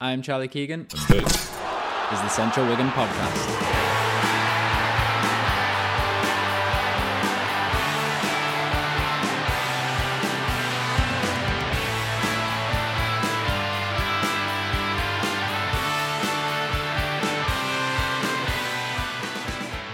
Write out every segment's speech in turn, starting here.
I'm Charlie Keegan. And this is the Central Wigan Podcast.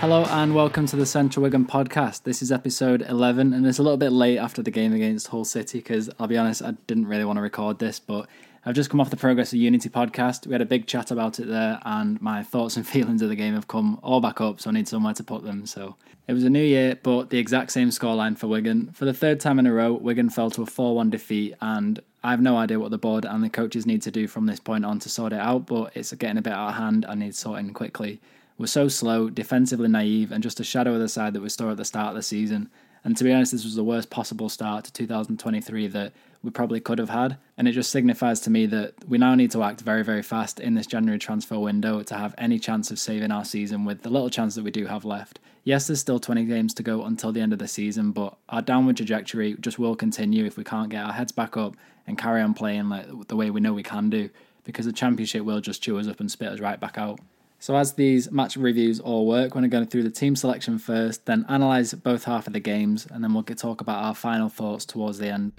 Hello and welcome to the Central Wigan podcast. This is episode 11 and it's a little bit late after the game against Hull City because I'll be honest, I didn't really want to record this, but I've just come off the Progress of Unity podcast. We had a big chat about it there, and my thoughts and feelings of the game have come all back up, so I need somewhere to put them. So it was a new year, but the exact same scoreline for Wigan. For the third time in a row, Wigan fell to a 4 1 defeat, and I have no idea what the board and the coaches need to do from this point on to sort it out, but it's getting a bit out of hand and needs sorting quickly. We're so slow, defensively naive, and just a shadow of the side that we saw at the start of the season. And to be honest, this was the worst possible start to 2023 that we probably could have had. And it just signifies to me that we now need to act very, very fast in this January transfer window to have any chance of saving our season with the little chance that we do have left. Yes, there's still 20 games to go until the end of the season, but our downward trajectory just will continue if we can't get our heads back up and carry on playing like the way we know we can do, because the championship will just chew us up and spit us right back out. So, as these match reviews all work, we're going to go through the team selection first, then analyse both half of the games, and then we'll talk about our final thoughts towards the end.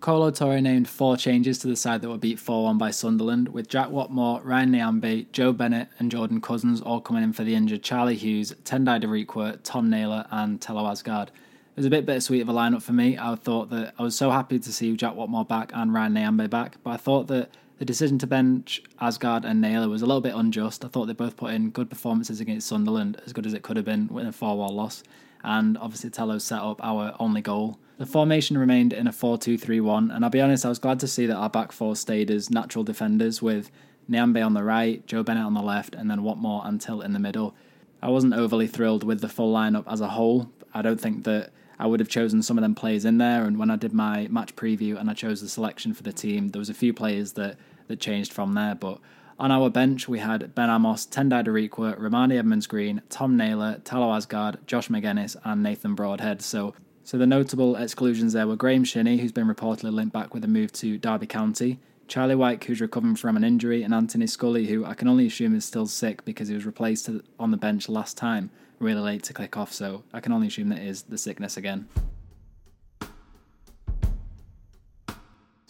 Kolo Touré named four changes to the side that were beat 4 1 by Sunderland, with Jack Whatmough, Ryan Nyambe, Joe Bennett, and Jordan Cousins all coming in for the injured Charlie Hughes, Tendai Darikwa, Tom Naylor, and Thelo Aasgaard. It was a bit bittersweet of a lineup for me. I thought that I was so happy to see Jack Whatmough back and Ryan Nyambe back, but I thought that the decision to bench Aasgaard and Naylor was a little bit unjust. I thought they both put in good performances against Sunderland, as good as it could have been with a 4 1 loss. And obviously, Thelo set up our only goal. The formation remained in a 4 2 3 1, and I'll be honest, I was glad to see that our back four stayed as natural defenders with Nyambe on the right, Joe Bennett on the left, and then Whatmough and Tilt in the middle. I wasn't overly thrilled with the full lineup as a whole. I don't think that I would have chosen some of them players in there. And when I did my match preview and I chose the selection for the team, there was a few players that that changed from there. But on our bench, we had Ben Amos, Tendai Darikwa, Romaine Edmonds Green, Tom Naylor, Thelo Aasgaard, Josh Magennis, and Nathan Broadhead. So, so the notable exclusions there were Graeme Shinnie, who's been reportedly linked back with a move to Derby County, Charlie White, who's recovering from an injury, and Anthony Scully, who I can only assume is still sick because he was replaced on the bench last time, really late to click off. So I can only assume that is the sickness again.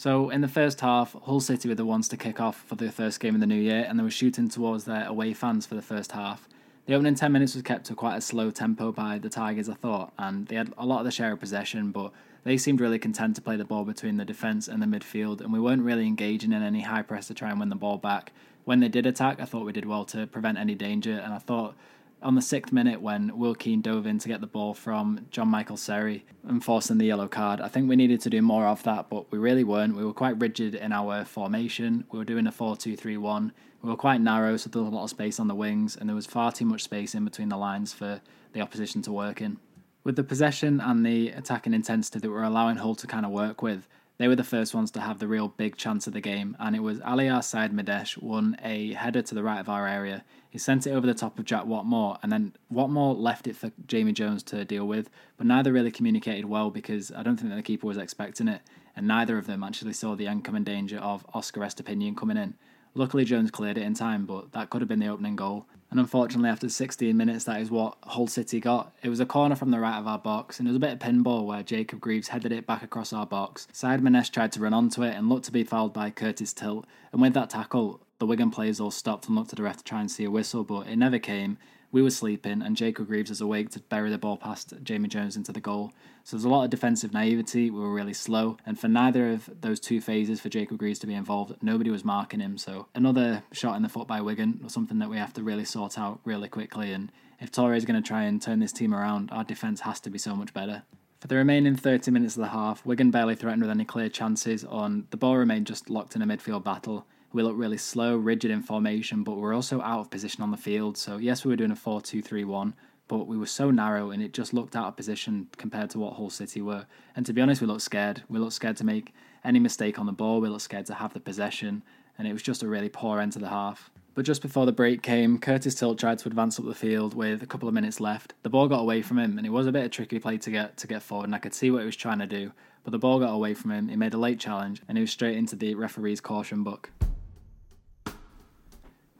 So in the first half, Hull City were the ones to kick off for the first game of the new year, and they were shooting towards their away fans for the first half. The opening 10 minutes was kept to quite a slow tempo by the Tigers, I thought, and they had a lot of the share of possession, but they seemed really content to play the ball between the defence and the midfield, and we weren't really engaging in any high press to try and win the ball back. When they did attack, I thought we did well to prevent any danger, and I thought on the sixth minute when Will Keane dove in to get the ball from John Michael Seri and forcing the yellow card. I think we needed to do more of that, but we really weren't. We were quite rigid in our formation. We were doing a 4 2 3 1. We were quite narrow, so there was a lot of space on the wings, and there was far too much space in between the lines for the opposition to work in. With the possession and the attacking intensity that we're allowing Hull to kind of work with, they were the first ones to have the real big chance of the game, and it was Allahyar Sayyadmanesh won a header to the right of our area. He sent it over the top of Jack Whatmough, and then Whatmough left it for Jamie Jones to deal with, but neither really communicated well because I don't think the keeper was expecting it, and neither of them actually saw the oncoming danger of Oscar Estupiñán coming in. Luckily, Jones cleared it in time, but that could have been the opening goal. And unfortunately, after 16 minutes, that is what Hull City got. It was a corner from the right of our box, and it was a bit of pinball where Jacob Greaves headed it back across our box. Sayyadmanesh tried to run onto it and looked to be fouled by Curtis Tilt. And with that tackle, the Wigan players all stopped and looked at the ref to try and see a whistle, but it never came. We were sleeping, and Jacob Greaves was awake to bury the ball past Jamie Jones into the goal. So there's a lot of defensive naivety. We were really slow, and for neither of those two phases for Jacob Greaves to be involved, nobody was marking him. So another shot in the foot by Wigan was something that we have to really sort out really quickly. And if Touré is going to try and turn this team around, our defence has to be so much better. For the remaining 30 minutes of the half, Wigan barely threatened with any clear chances on the ball remained just locked in a midfield battle. We looked really slow, rigid in formation, but we're also out of position on the field. So, yes, we were doing a 4 2 3 1, but we were so narrow and it just looked out of position compared to what Hull City were. And to be honest, we looked scared. We looked scared to make any mistake on the ball, we looked scared to have the possession, and it was just a really poor end to the half. But just before the break came, Curtis Tilt tried to advance up the field with a couple of minutes left. The ball got away from him, and it was a bit of a tricky play to get to get forward, and I could see what he was trying to do. But the ball got away from him. He made a late challenge, and he was straight into the referee's caution book.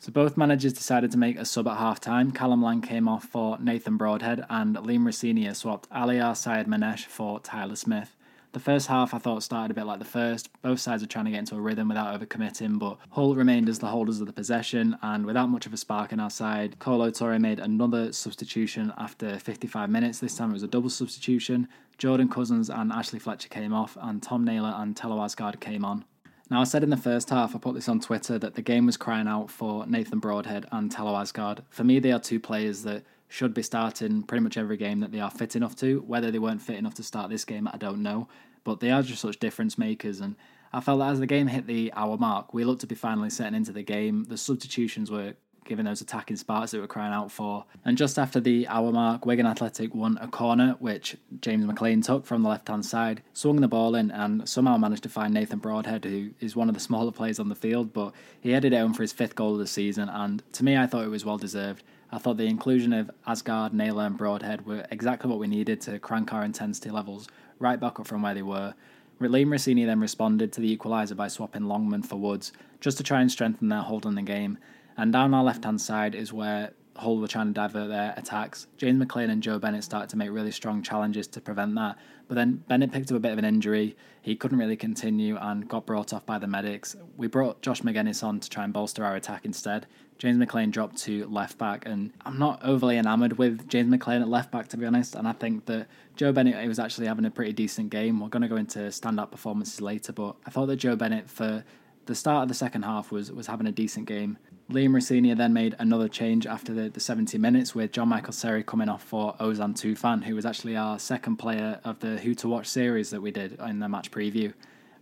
So both managers decided to make a sub at half time. Callum Lang came off for Nathan Broadhead, and Liam Rosenior swapped Allahyar manesh for Tyler Smith. The first half I thought started a bit like the first. Both sides were trying to get into a rhythm without overcommitting, but Hull remained as the holders of the possession, and without much of a spark in our side, Kolo Touré made another substitution after 55 minutes. This time it was a double substitution. Jordan Cousins and Ashley Fletcher came off, and Tom Naylor and Thelo Aasgaard came on. Now, I said in the first half, I put this on Twitter, that the game was crying out for Nathan Broadhead and Thelo Aasgaard. For me, they are two players that should be starting pretty much every game that they are fit enough to. Whether they weren't fit enough to start this game, I don't know. But they are just such difference makers. And I felt that as the game hit the hour mark, we looked to be finally setting into the game. The substitutions were giving those attacking sparks that were crying out for. And just after the hour mark, Wigan Athletic won a corner, which James McLean took from the left hand side, swung the ball in, and somehow managed to find Nathan Broadhead, who is one of the smaller players on the field, but he headed it home for his fifth goal of the season. And to me, I thought it was well deserved. I thought the inclusion of Aasgaard, Naylor, and Broadhead were exactly what we needed to crank our intensity levels right back up from where they were. Liam Rosenior then responded to the equaliser by swapping Longman for Woods, just to try and strengthen their hold on the game. And down our left hand side is where Hull were trying to divert their attacks. James McLean and Joe Bennett started to make really strong challenges to prevent that. But then Bennett picked up a bit of an injury. He couldn't really continue and got brought off by the medics. We brought Josh Magennis on to try and bolster our attack instead. James McLean dropped to left back, and I'm not overly enamoured with James McLean at left back, to be honest. And I think that Joe Bennett was actually having a pretty decent game. We're going to go into standout performances later, but I thought that Joe Bennett, for the start of the second half, was, was having a decent game. Liam Rosenior then made another change after the, the 70 minutes with John Michael Seri coming off for Ozan Tufan, who was actually our second player of the Who to Watch series that we did in the match preview.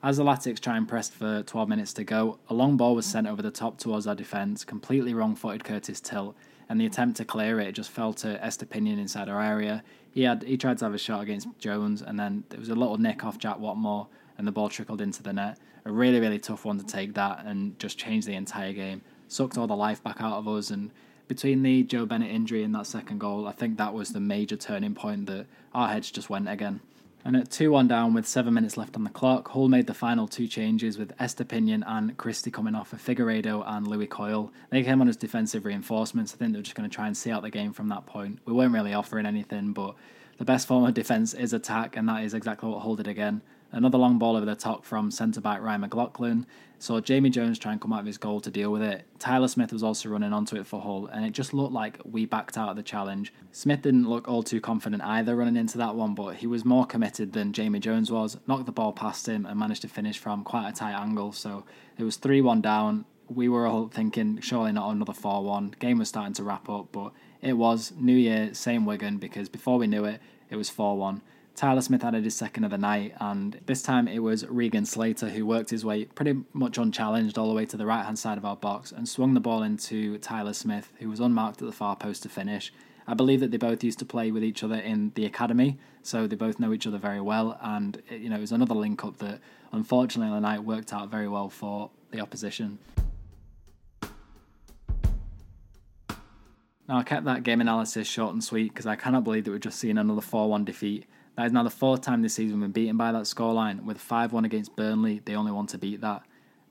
As the Latics try and press for 12 minutes to go, a long ball was sent over the top towards our defence, completely wrong footed Curtis Tilt, and the attempt to clear it just fell to Estupiñán inside our area. He had he tried to have a shot against Jones, and then there was a little nick off Jack Whatmough, and the ball trickled into the net. A really, really tough one to take that and just change the entire game sucked all the life back out of us. And between the Joe Bennett injury and that second goal, I think that was the major turning point that our heads just went again. And at 2 1 down with seven minutes left on the clock, Hull made the final two changes with Estupiñán and Christie coming off for Figueiredo and Lewie Coyle. They came on as defensive reinforcements. I think they were just going to try and see out the game from that point. We weren't really offering anything, but the best form of defence is attack, and that is exactly what Hull did again. Another long ball over the top from centre back Ryan McLaughlin. Saw Jamie Jones try and come out of his goal to deal with it. Tyler Smith was also running onto it for Hull, and it just looked like we backed out of the challenge. Smith didn't look all too confident either running into that one, but he was more committed than Jamie Jones was. Knocked the ball past him and managed to finish from quite a tight angle. So it was 3 1 down. We were all thinking, surely not another 4 1. Game was starting to wrap up, but it was New Year, same Wigan, because before we knew it, it was 4 1. Tyler Smith added his second of the night, and this time it was Regan Slater who worked his way pretty much unchallenged all the way to the right hand side of our box and swung the ball into Tyler Smith, who was unmarked at the far post to finish. I believe that they both used to play with each other in the academy, so they both know each other very well, and you know it was another link up that unfortunately on the night worked out very well for the opposition. Now, I kept that game analysis short and sweet because I cannot believe that we've just seen another 4 1 defeat that is now the fourth time this season we've been beaten by that scoreline. With 5 1 against Burnley, they only want to beat that.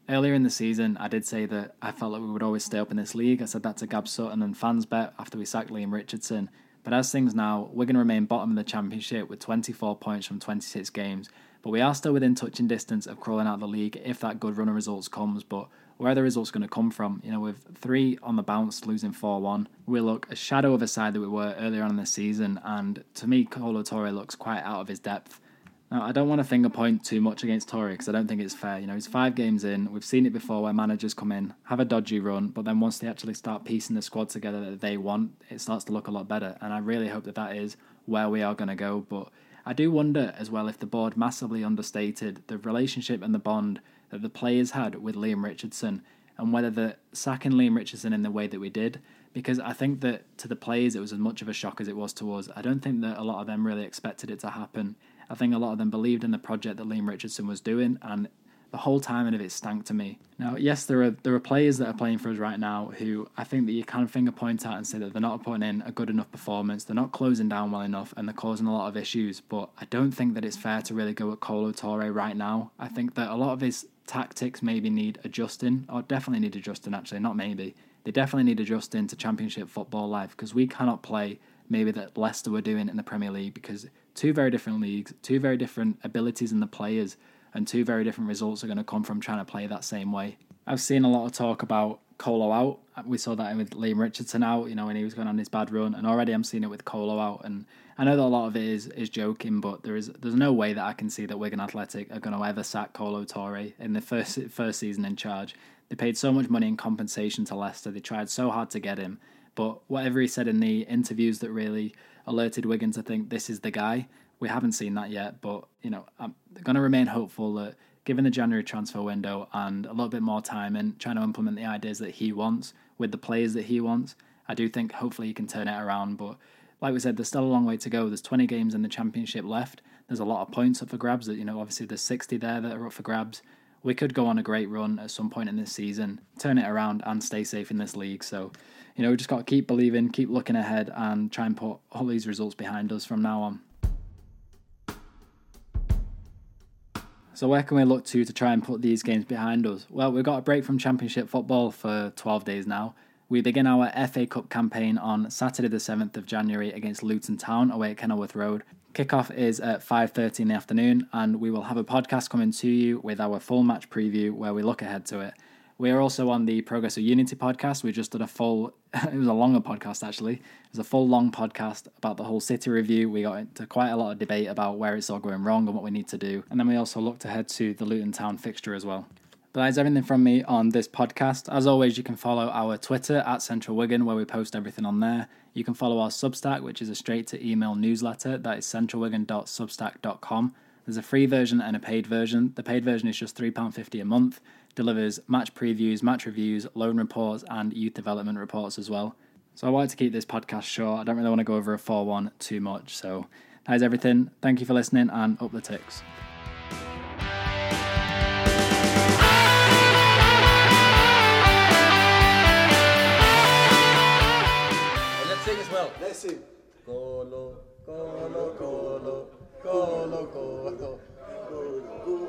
Earlier in the season, I did say that I felt like we would always stay up in this league. I said that to Gab Sutton and Fansbet after we sacked Leam Richardson. But as things now, we're going to remain bottom of the championship with 24 points from 26 games. But we are still within touching distance of crawling out of the league if that good run of results comes. But where the results going to come from. You know, with three on the bounce, losing 4 1, we look a shadow of a side that we were earlier on in the season. And to me, Kolo Touré looks quite out of his depth. Now, I don't want to finger point too much against Touré because I don't think it's fair. You know, he's five games in. We've seen it before where managers come in, have a dodgy run, but then once they actually start piecing the squad together that they want, it starts to look a lot better. And I really hope that that is where we are going to go. But I do wonder as well if the board massively understated the relationship and the bond that the players had with Leam Richardson and whether the sacking Leam Richardson in the way that we did, because I think that to the players it was as much of a shock as it was to us. I don't think that a lot of them really expected it to happen. I think a lot of them believed in the project that Leam Richardson was doing, and the whole timing of it stank to me. Now, yes, there are there are players that are playing for us right now who I think that you can finger point at and say that they're not putting in a good enough performance, they're not closing down well enough, and they're causing a lot of issues. But I don't think that it's fair to really go at Kolo Touré right now. I think that a lot of his tactics maybe need adjusting, or definitely need adjusting. Actually, not maybe they definitely need adjusting to Championship football life because we cannot play maybe that Leicester were doing in the Premier League because two very different leagues, two very different abilities in the players and two very different results are going to come from trying to play that same way. I've seen a lot of talk about Kolo out. We saw that with Leam Richardson out, you know, when he was going on his bad run, and already I'm seeing it with Kolo out. And I know that a lot of it is is joking, but there is there's no way that I can see that Wigan Athletic are going to ever sack Kolo Touré in the first first season in charge. They paid so much money in compensation to Leicester. They tried so hard to get him, but whatever he said in the interviews that really alerted Wigan to think this is the guy we haven't seen that yet, but you know, I'm going to remain hopeful that given the January transfer window and a little bit more time and trying to implement the ideas that he wants with the players that he wants, I do think hopefully he can turn it around. But like we said, there's still a long way to go. There's 20 games in the championship left. There's a lot of points up for grabs. That you know, obviously there's 60 there that are up for grabs. We could go on a great run at some point in this season, turn it around, and stay safe in this league. So, you know, we just got to keep believing, keep looking ahead, and try and put all these results behind us from now on. So where can we look to to try and put these games behind us? Well, we've got a break from Championship football for 12 days now. We begin our FA Cup campaign on Saturday the 7th of January against Luton Town away at Kenilworth Road. Kickoff is at 5:30 in the afternoon and we will have a podcast coming to you with our full match preview where we look ahead to it. We are also on the Progress of Unity podcast. We just did a full, it was a longer podcast actually. It was a full long podcast about the Hull City review. We got into quite a lot of debate about where it's all going wrong and what we need to do. And then we also looked ahead to the Luton Town fixture as well. But that's everything from me on this podcast. As always, you can follow our Twitter at Central Wigan, where we post everything on there. You can follow our Substack, which is a straight to email newsletter. That is centralwigan.substack.com. There's a free version and a paid version. The paid version is just £3.50 a month delivers match previews, match reviews, loan reports, and youth development reports as well. So I wanted to keep this podcast short. I don't really want to go over a 4 1 too much. So that is everything. Thank you for listening and up the Tics. Let's sing as well. Let's sing. Kolo, colo, colo, colo, colo, colo.